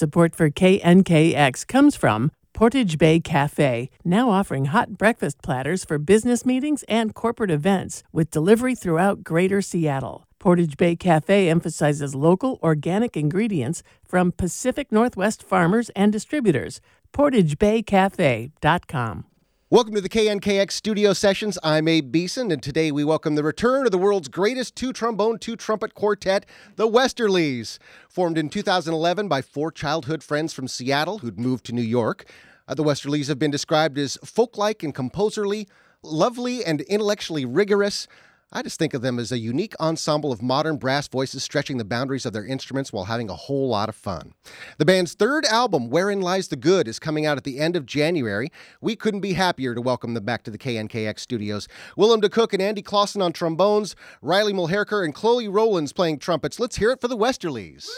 Support for KNKX comes from Portage Bay Cafe, now offering hot breakfast platters for business meetings and corporate events with delivery throughout Greater Seattle. Portage Bay Cafe emphasizes local organic ingredients from Pacific Northwest farmers and distributors. PortageBayCafe.com. Welcome to the KNKX studio sessions. I'm Abe Beeson, and today we welcome the return of the world's greatest two trombone, two trumpet quartet, the Westerlies. Formed in 2011 by four childhood friends from Seattle who'd moved to New York. Uh, the Westerlies have been described as folk like and composerly, lovely and intellectually rigorous. I just think of them as a unique ensemble of modern brass voices stretching the boundaries of their instruments while having a whole lot of fun. The band's third album, Wherein Lies the Good, is coming out at the end of January. We couldn't be happier to welcome them back to the KNKX studios. Willem de Kock and Andy Clausen on trombones, Riley Mulherkar and Chloe Rowlands playing trumpets. Let's hear it for the Westerlies.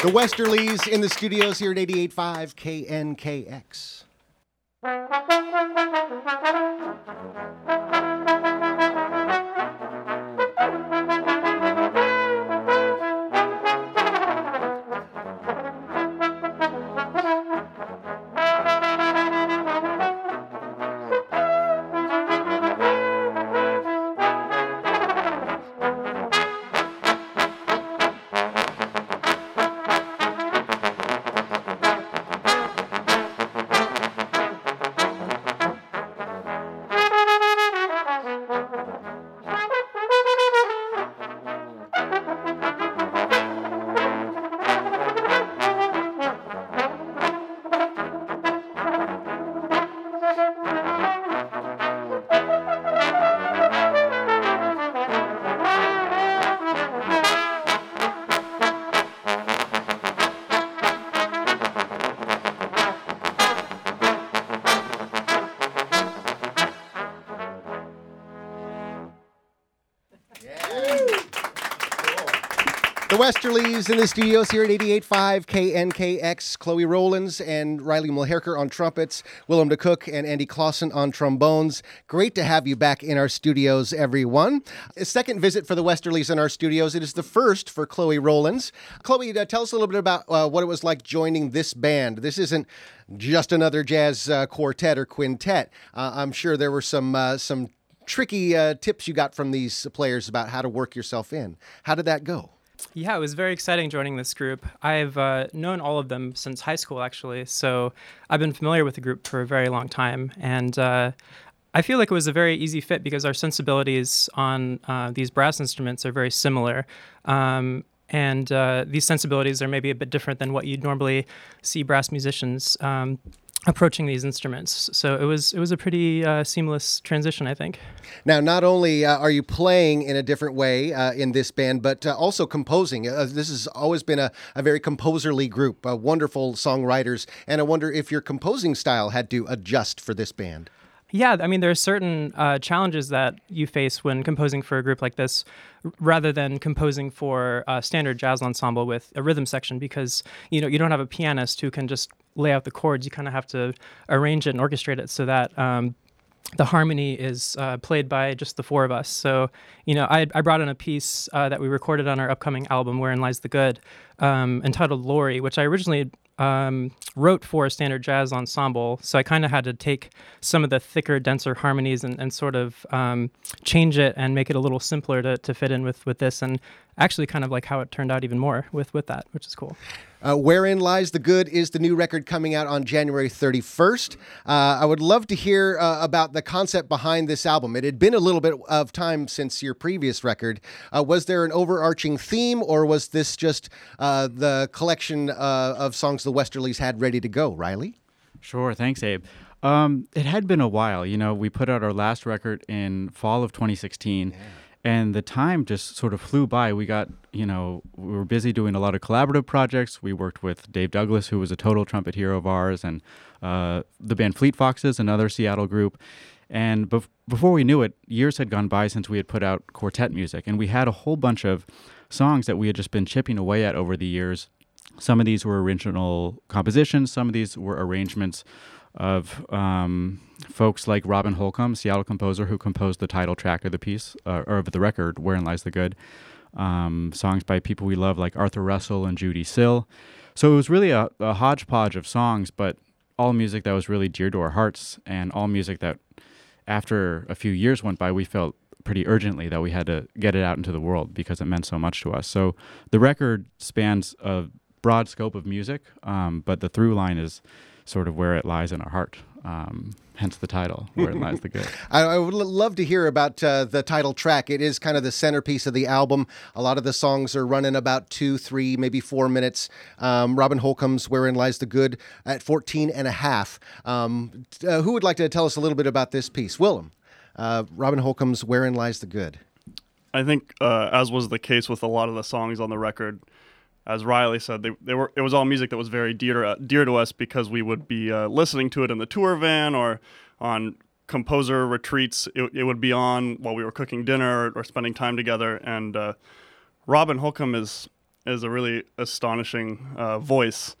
The Westerlies in the studios here at 88.5 KNKX. Thank you. Westerlies in the studios here at 88.5 KNKX. Chloe Rowlands and Riley Mulherkar on trumpets, Willem de Cook and Andy Clausen on trombones. Great to have you back in our studios, everyone. A second visit for the Westerlies in our studios. It is the first for Chloe Rowlands. Chloe, uh, tell us a little bit about uh, what it was like joining this band. This isn't just another jazz uh, quartet or quintet. Uh, I'm sure there were some uh, some tricky uh, tips you got from these players about how to work yourself in. How did that go? Yeah, it was very exciting joining this group. I've uh, known all of them since high school, actually. So I've been familiar with the group for a very long time. And uh, I feel like it was a very easy fit because our sensibilities on uh, these brass instruments are very similar. Um, and uh, these sensibilities are maybe a bit different than what you'd normally see brass musicians um, approaching these instruments. So it was it was a pretty uh, seamless transition, I think. Now, not only uh, are you playing in a different way uh, in this band, but uh, also composing. Uh, this has always been a, a very composerly group, uh, wonderful songwriters, and I wonder if your composing style had to adjust for this band. Yeah, I mean, there are certain uh, challenges that you face when composing for a group like this, rather than composing for a standard jazz ensemble with a rhythm section, because you know you don't have a pianist who can just lay out the chords. You kind of have to arrange it and orchestrate it so that um, the harmony is uh, played by just the four of us. So, you know, I, I brought in a piece uh, that we recorded on our upcoming album, Wherein Lies the Good, um, entitled Lori, which I originally um, wrote for a standard jazz ensemble. So I kind of had to take some of the thicker, denser harmonies and, and sort of um, change it and make it a little simpler to, to fit in with, with this. And actually, kind of like how it turned out even more with, with that, which is cool. Uh, Wherein Lies the Good is the new record coming out on January 31st. Uh, I would love to hear uh, about the concept behind this album. It had been a little bit of time since your previous record. Uh, was there an overarching theme, or was this just uh, the collection uh, of songs the Westerlies had ready to go? Riley? Sure. Thanks, Abe. Um, it had been a while. You know, we put out our last record in fall of 2016. And the time just sort of flew by. We got, you know, we were busy doing a lot of collaborative projects. We worked with Dave Douglas, who was a total trumpet hero of ours, and uh, the band Fleet Foxes, another Seattle group. And bef- before we knew it, years had gone by since we had put out quartet music. And we had a whole bunch of songs that we had just been chipping away at over the years. Some of these were original compositions, some of these were arrangements of um, folks like Robin Holcomb, Seattle composer who composed the title track of the piece uh, or of the record, "Wherein Lies the Good." Um, songs by people we love like Arthur Russell and Judee Sill. So it was really a, a hodgepodge of songs, but all music that was really dear to our hearts, and all music that, after a few years went by, we felt pretty urgently that we had to get it out into the world because it meant so much to us. So the record spans a broad scope of music, um, but the through line is sort of where it lies in our heart. Um, hence the title, Where It Lies the Good. I, I would l- love to hear about uh, the title track. It is kind of the centerpiece of the album. A lot of the songs are running about two, three, maybe four minutes. Um, Robin Holcomb's Wherein Lies the Good at 14 and a half. Um, uh, who would like to tell us a little bit about this piece? Willem. Uh, Robin Holcomb's Wherein Lies the Good. I think, uh, as was the case with a lot of the songs on the record, as Riley said, they, they were it was all music that was very dear to, dear to us because we would be uh, listening to it in the tour van or on composer retreats. It, it would be on while we were cooking dinner or, or spending time together. And uh, Robin Holcomb is is a really astonishing uh, voice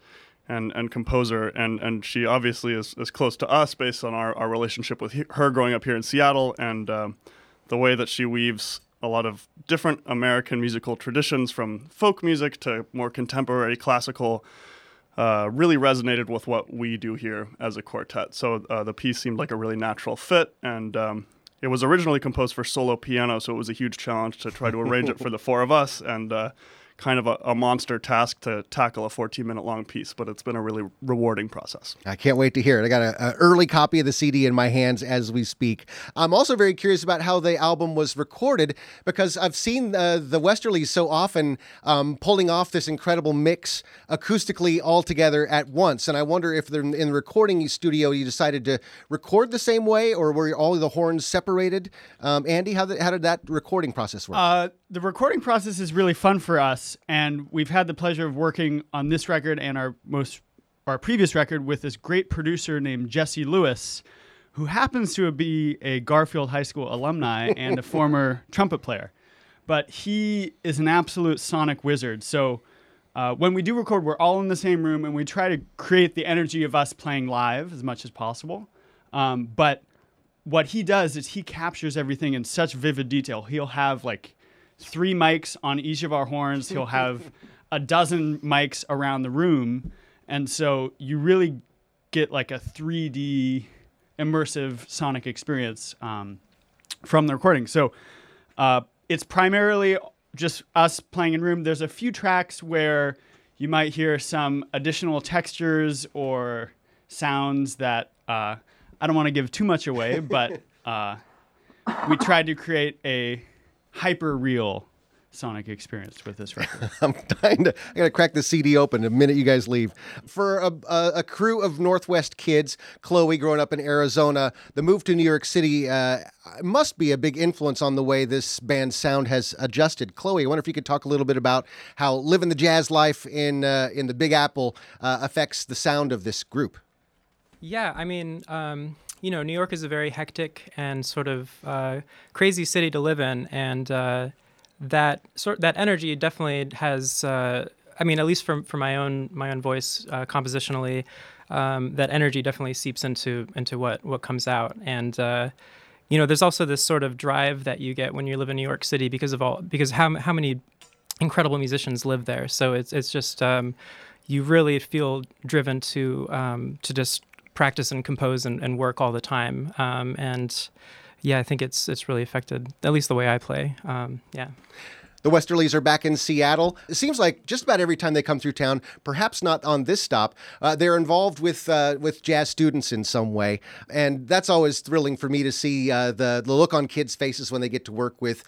and, and composer, and, and she obviously is, is close to us based on our, our relationship with he- her growing up here in Seattle and uh, the way that she weaves a lot of different American musical traditions from folk music to more contemporary classical. Uh, really resonated with what we do here as a quartet. So uh, the piece seemed like a really natural fit, and um, it was originally composed for solo piano, so it was a huge challenge to try to arrange it for the four of us, and uh, kind of a, a monster task to tackle a 14 minute long piece. But it's been a really rewarding process. I can't wait to hear it. I got an early copy of the CD in my hands as we speak. I'm also very curious about how the album was recorded because I've seen uh, the Westerlies so often um, pulling off this incredible mix acoustically all together at once. And I wonder if they're in the recording studio you decided to record the same way or were all the horns separated? Um, Andy, how, the, how did that recording process work? Uh, the recording process is really fun for us, and we've had the pleasure of working on this record and our most our previous record with this great producer named Jesse Lewis, who happens to be a Garfield High School alumni and a former trumpet player. but he is an absolute sonic wizard. So uh, when we do record, we're all in the same room and we try to create the energy of us playing live as much as possible. Um, but what he does is he captures everything in such vivid detail. He'll have like three mics on each of our horns. He'll have a dozen mics around the room, and so you really get like a 3D immersive sonic experience um, from the recording. So uh, it's primarily just us playing in room. There's a few tracks where you might hear some additional textures or sounds that uh, I don't want to give too much away, but uh, we tried to create a hyper real sonic experience with this record. I'm dying to. I gotta crack the CD open the minute you guys leave. For a, a, a crew of Northwest kids, Chloe growing up in Arizona, the move to New York City uh, must be a big influence on the way this band's sound has adjusted. Chloe, I wonder if you could talk a little bit about how living the jazz life in uh, in the Big Apple uh, affects the sound of this group. Yeah, I mean. Um you know, New York is a very hectic and sort of uh, crazy city to live in, and uh, that sort that energy definitely has. Uh, I mean, at least from for my own my own voice uh, compositionally, um, that energy definitely seeps into into what what comes out and. Uh, you know, there's also this sort of drive that you get when you live in New York City because of all because how how many incredible musicians live there. So it's it's just um, you really feel driven to um, to just practice and compose and, and work all the time. Um, and yeah, I think it's it's really affected at least the way I play. Um, yeah. The Westerlies are back in Seattle. It seems like just about every time they come through town, perhaps not on this stop, uh, they're involved with uh, with jazz students in some way, and that's always thrilling for me to see uh, the the look on kids' faces when they get to work with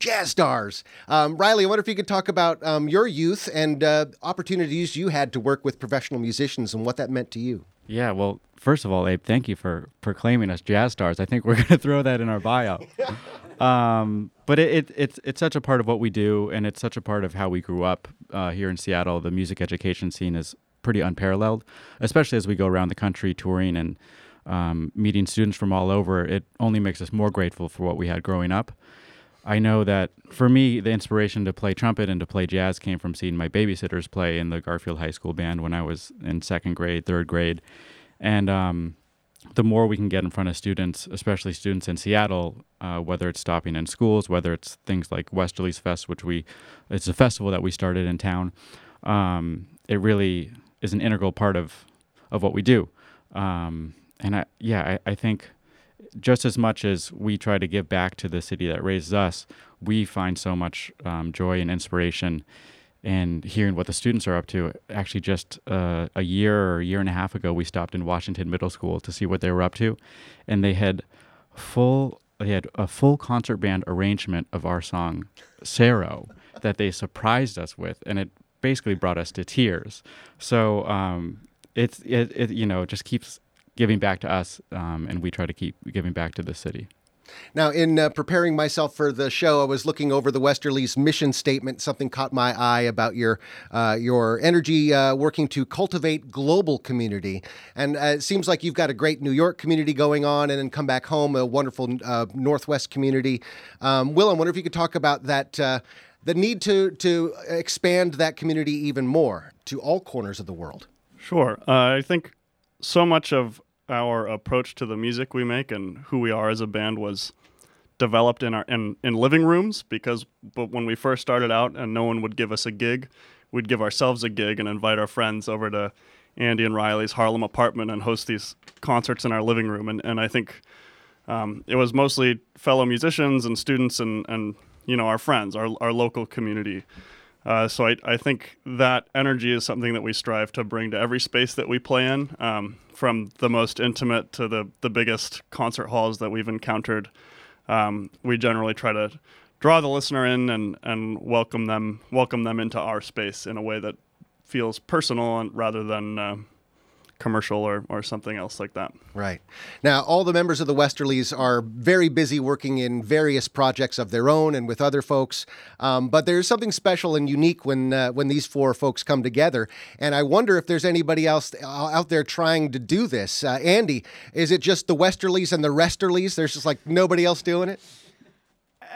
jazz stars. Um, Riley, I wonder if you could talk about um, your youth and uh, opportunities you had to work with professional musicians and what that meant to you. Yeah, well, first of all, Abe, thank you for proclaiming us jazz stars. I think we're going to throw that in our bio. um, but it, it, it's it's such a part of what we do, and it's such a part of how we grew up uh, here in Seattle. The music education scene is pretty unparalleled, especially as we go around the country touring and um, meeting students from all over. It only makes us more grateful for what we had growing up. I know that for me, the inspiration to play trumpet and to play jazz came from seeing my babysitters play in the Garfield High School band when I was in second grade, third grade. And um, the more we can get in front of students, especially students in Seattle, uh, whether it's stopping in schools, whether it's things like Westerlies Fest, which we, it's a festival that we started in town. Um, it really is an integral part of, of what we do. Um, and I, yeah, I, I think just as much as we try to give back to the city that raised us, we find so much um, joy and inspiration in hearing what the students are up to. Actually, just uh, a year or a year and a half ago, we stopped in Washington Middle School to see what they were up to, and they had full they had a full concert band arrangement of our song "Saro" that they surprised us with, and it basically brought us to tears. So um, it's it, it you know just keeps giving back to us, um, and we try to keep giving back to the city. Now, in uh, preparing myself for the show, I was looking over the Westerly's mission statement. Something caught my eye about your uh, your energy uh, working to cultivate global community, and uh, it seems like you've got a great New York community going on, and then come back home a wonderful uh, Northwest community. Um, Will, I wonder if you could talk about that. Uh, the need to to expand that community even more to all corners of the world. Sure, I think so much of our approach to the music we make and who we are as a band was developed in our in, in living rooms because but when we first started out and no one would give us a gig, we'd give ourselves a gig and invite our friends over to Andy and Riley's Harlem apartment and host these concerts in our living room. And, and I think um, it was mostly fellow musicians and students and, and you know our friends, our, our local community. Uh, so I, I think that energy is something that we strive to bring to every space that we play in. Um, from the most intimate to the, the biggest concert halls that we've encountered. Um, we generally try to draw the listener in and, and welcome them welcome them into our space in a way that feels personal and rather than uh, commercial or, or something else like that. Right. Now, all the members of the Westerlies are very busy working in various projects of their own and with other folks. Um, but there's something special and unique when uh, when these four folks come together. And I wonder if there's anybody else out there trying to do this. Uh, Andy, is it just the Westerlies and the Resterlies? There's just like nobody else doing it?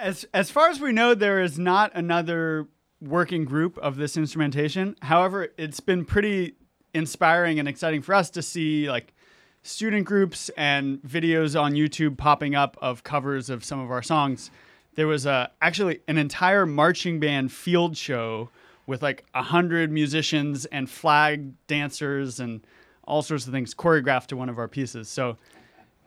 as as far as we know, there is not another working group of this instrumentation. However, it's been pretty inspiring and exciting for us to see like student groups and videos on YouTube popping up of covers of some of our songs. There was a actually an entire marching band field show with like a hundred musicians and flag dancers and all sorts of things choreographed to one of our pieces. So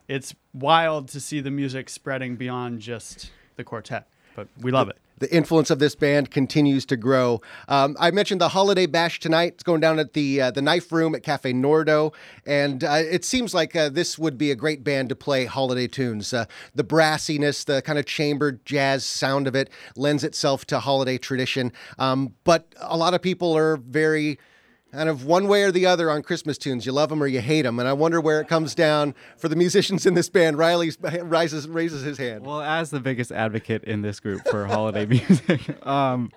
it's wild to see the music spreading beyond just the quartet, but we love it. The influence of this band continues to grow. Um, I mentioned the holiday bash tonight. It's going down at the uh, the Knife Room at Cafe Nordo, and uh, it seems like uh, this would be a great band to play holiday tunes. Uh, the brassiness, the kind of chambered jazz sound of it lends itself to holiday tradition. Um, but a lot of people are very kind of one way or the other on Christmas tunes. You love them or you hate them, and I wonder where it comes down for the musicians in this band. Riley rises raises his hand. Well, as the biggest advocate in this group for holiday music, um,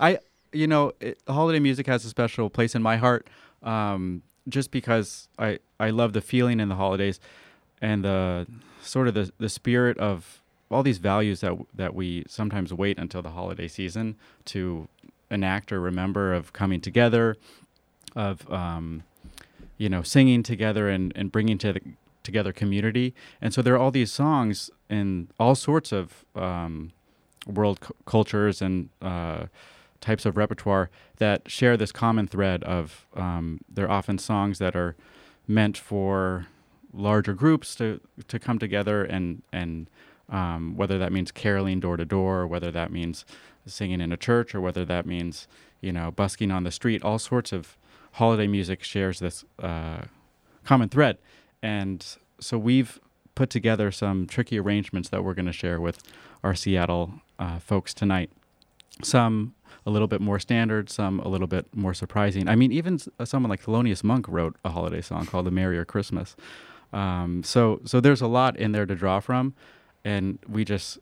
I you know it, holiday music has a special place in my heart, um, just because I I love the feeling in the holidays, and the sort of the the spirit of all these values that that we sometimes wait until the holiday season to enact or remember of coming together of um, you know singing together and, and bringing to the, together community. And so there are all these songs in all sorts of um, world cu- cultures and uh, types of repertoire that share this common thread of um, they're often songs that are meant for larger groups to to come together and and um, whether that means caroling door to door, whether that means singing in a church, or whether that means you know busking on the street, all sorts of holiday music shares this uh, common thread. And so we've put together some tricky arrangements that we're going to share with our Seattle uh, folks tonight. Some a little bit more standard, some a little bit more surprising. I mean, even uh, someone like Thelonious Monk wrote a holiday song called "The Merrier Christmas." Um, so, so there's a lot in there to draw from, and we just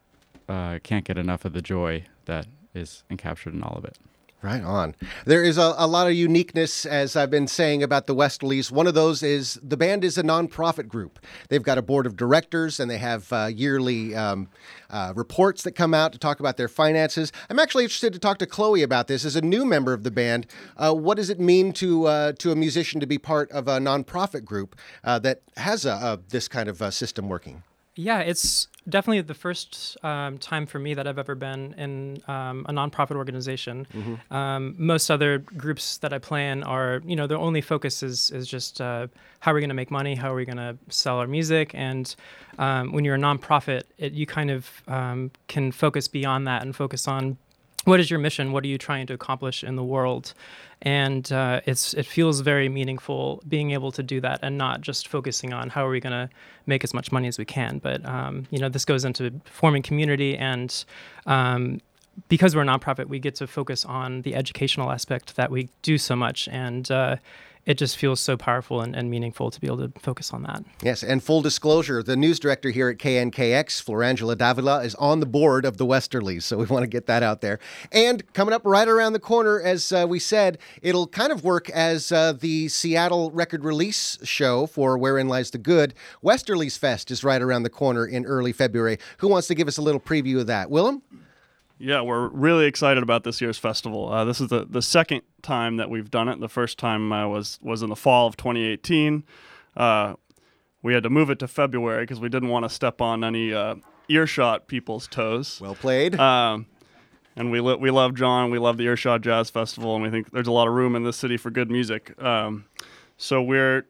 uh, can't get enough of the joy that is encaptured in all of it. Right on. There is a, a, lot of uniqueness, as I've been saying about the Westerlies. One of those is the band is a nonprofit group. They've got a board of directors and they have uh, yearly um, uh, reports that come out to talk about their finances. I'm actually interested to talk to Chloe about this. As a new member of the band, uh, what does it mean to uh, to a musician to be part of a nonprofit group uh, that has a, a, this kind of uh, system working? Yeah, it's definitely the first um, time for me that I've ever been in um, a nonprofit organization. Mm-hmm. Um, most other groups that I play in are, you know, their only focus is is just uh, how are we going to make money, how are we going to sell our music, and um, when you're a nonprofit, it, you kind of um, can focus beyond that and focus on what is your mission? What are you trying to accomplish in the world? And uh, it's it feels very meaningful being able to do that and not just focusing on how are we going to make as much money as we can. But um, you know, this goes into forming community and. Um, because we're a nonprofit, we get to focus on the educational aspect that we do so much, and uh, it just feels so powerful and, and, meaningful to be able to focus on that. Yes, and full disclosure, the news director here at KNKX, Florangela Davila, is on the board of the Westerlies, so we want to get that out there. And coming up right around the corner, as uh, we said, it'll kind of work as uh, the Seattle record release show for Wherein Lies the Good. Westerlies Fest is right around the corner in early February. Who wants to give us a little preview of that? Willem? Yeah, we're really excited about this year's festival. Uh, this is the, the second time that we've done it. The first time uh, was was in the fall of 2018. Uh, we had to move it to February because we didn't want to step on any uh, earshot people's toes. Well played. Um, and we lo- we love John. We love the Earshot Jazz Festival, and we think there's a lot of room in this city for good music. Um, so we're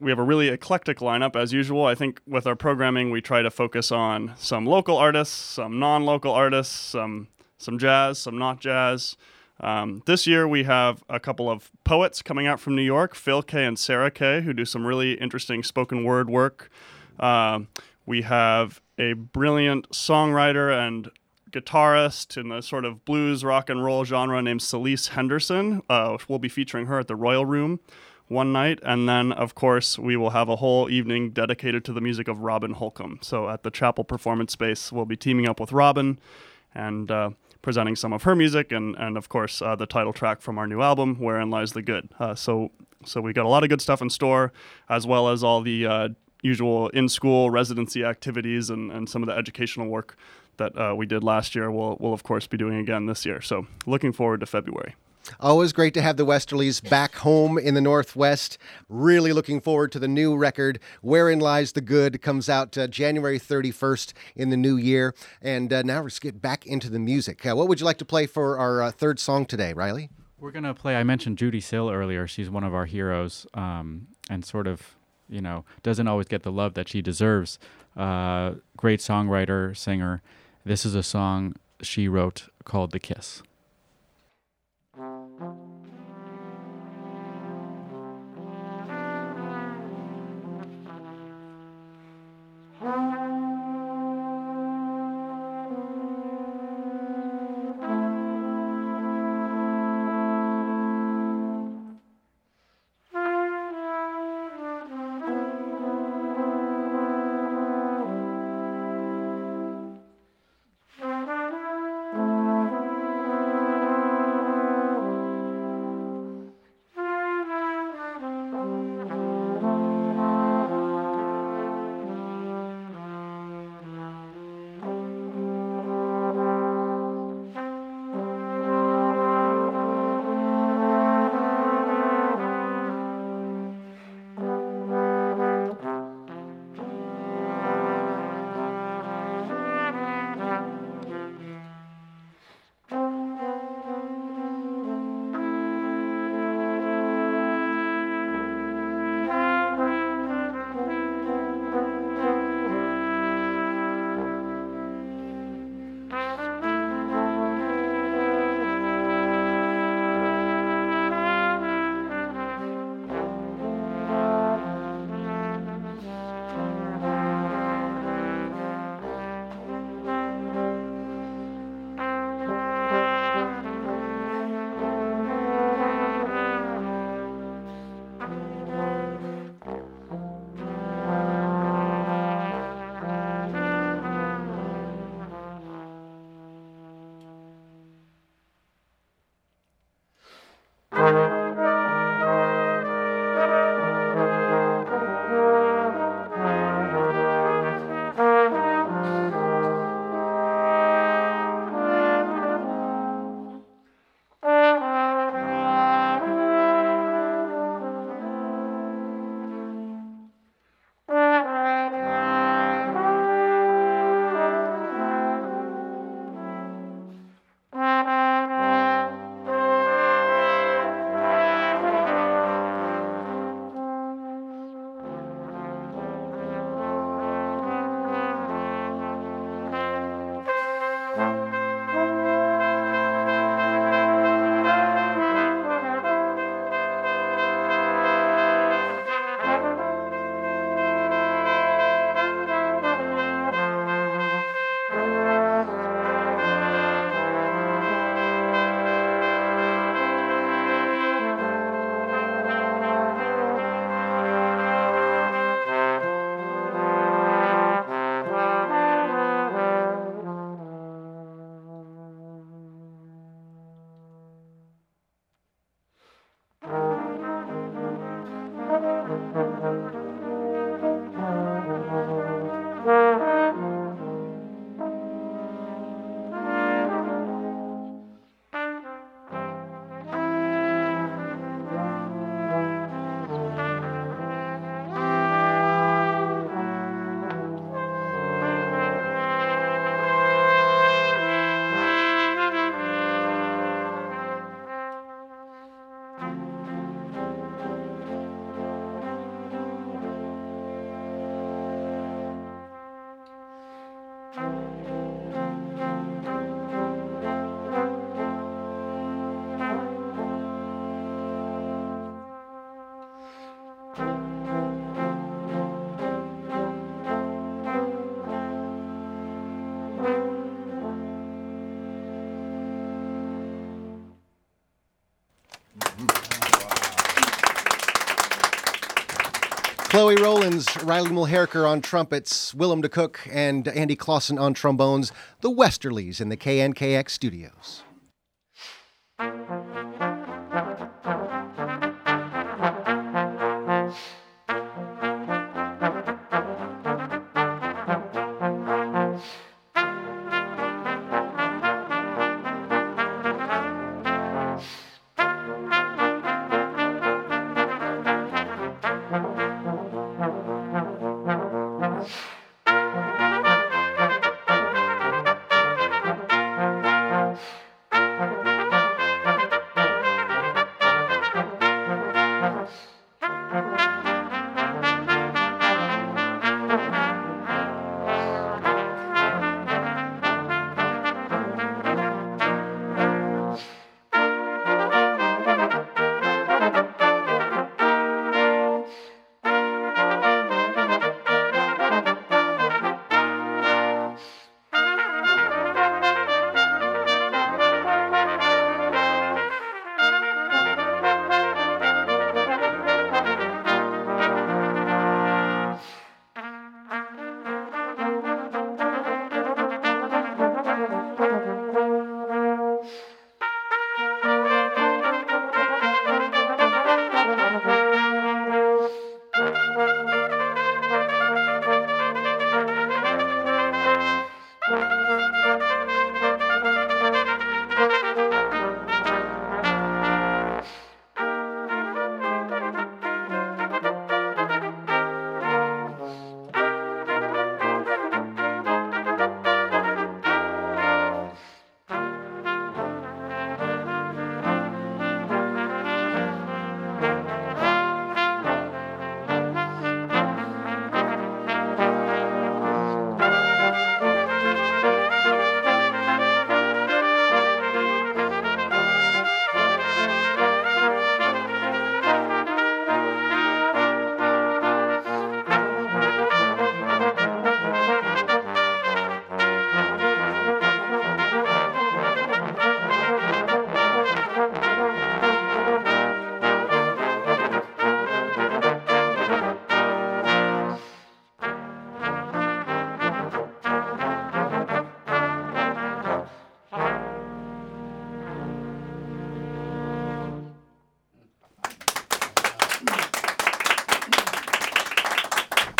we have a really eclectic lineup as usual. I think with our programming, we try to focus on some local artists, some non-local artists, some some jazz, some not jazz. Um, this year we have a couple of poets coming out from New York, Phil Kaye and Sarah Kay, who do some really interesting spoken word work. Uh, we have a brilliant songwriter and guitarist in the sort of blues rock and roll genre named Celisse Henderson. Uh, we'll be featuring her at the Royal Room one night, and then of course we will have a whole evening dedicated to the music of Robin Holcomb. So at the Chapel Performance Space, we'll be teaming up with Robin and uh, presenting some of her music and, and of course uh, the title track from our new album wherein lies the good uh, so so we got a lot of good stuff in store as well as all the uh, usual in school residency activities and, and some of the educational work that uh, we did last year, we'll, we'll of course be doing again this year. So looking forward to February. Always great to have the Westerlies back home in the Northwest. Really looking forward to the new record, Wherein Lies the Good. comes out uh, January 31st in the new year. And uh, now let's get back into the music. Uh, what would you like to play for our uh, third song today, Riley? We're going to play, I mentioned Judee Sill earlier. She's one of our heroes um, and sort of, you know, doesn't always get the love that she deserves. Uh, great songwriter, singer. This is a song she wrote called The Kiss. Chloe Rowlands, Riley Mulherkar on trumpets, Willem de Cook, and Andy Clausen on trombones, the Westerlies in the KNKX studios.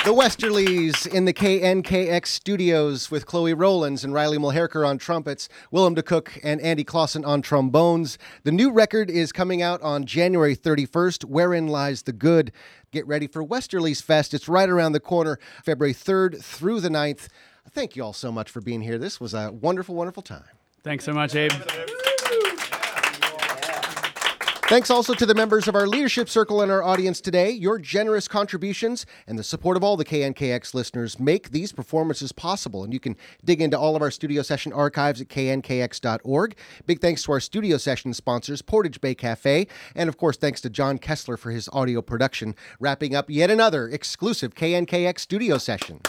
The Westerlies in the KNKX studios with Chloe Rowlands and Riley Mulherkar on trumpets, Willem DeCook and Andy Clausen on trombones. The new record is coming out on January 31st, Wherein Lies the Good. Get ready for Westerlies Fest. It's right around the corner, February 3rd through the 9th. Thank you all so much for being here. This was a wonderful, wonderful time. Thanks so much, Abe. Thanks also to the members of our leadership circle and our audience today. Your generous contributions and the support of all the KNKX listeners make these performances possible. And you can dig into all of our studio session archives at knkx.org. Big thanks to our studio session sponsors, Portage Bay Cafe. And of course, thanks to John Kessler for his audio production, wrapping up yet another exclusive KNKX studio session.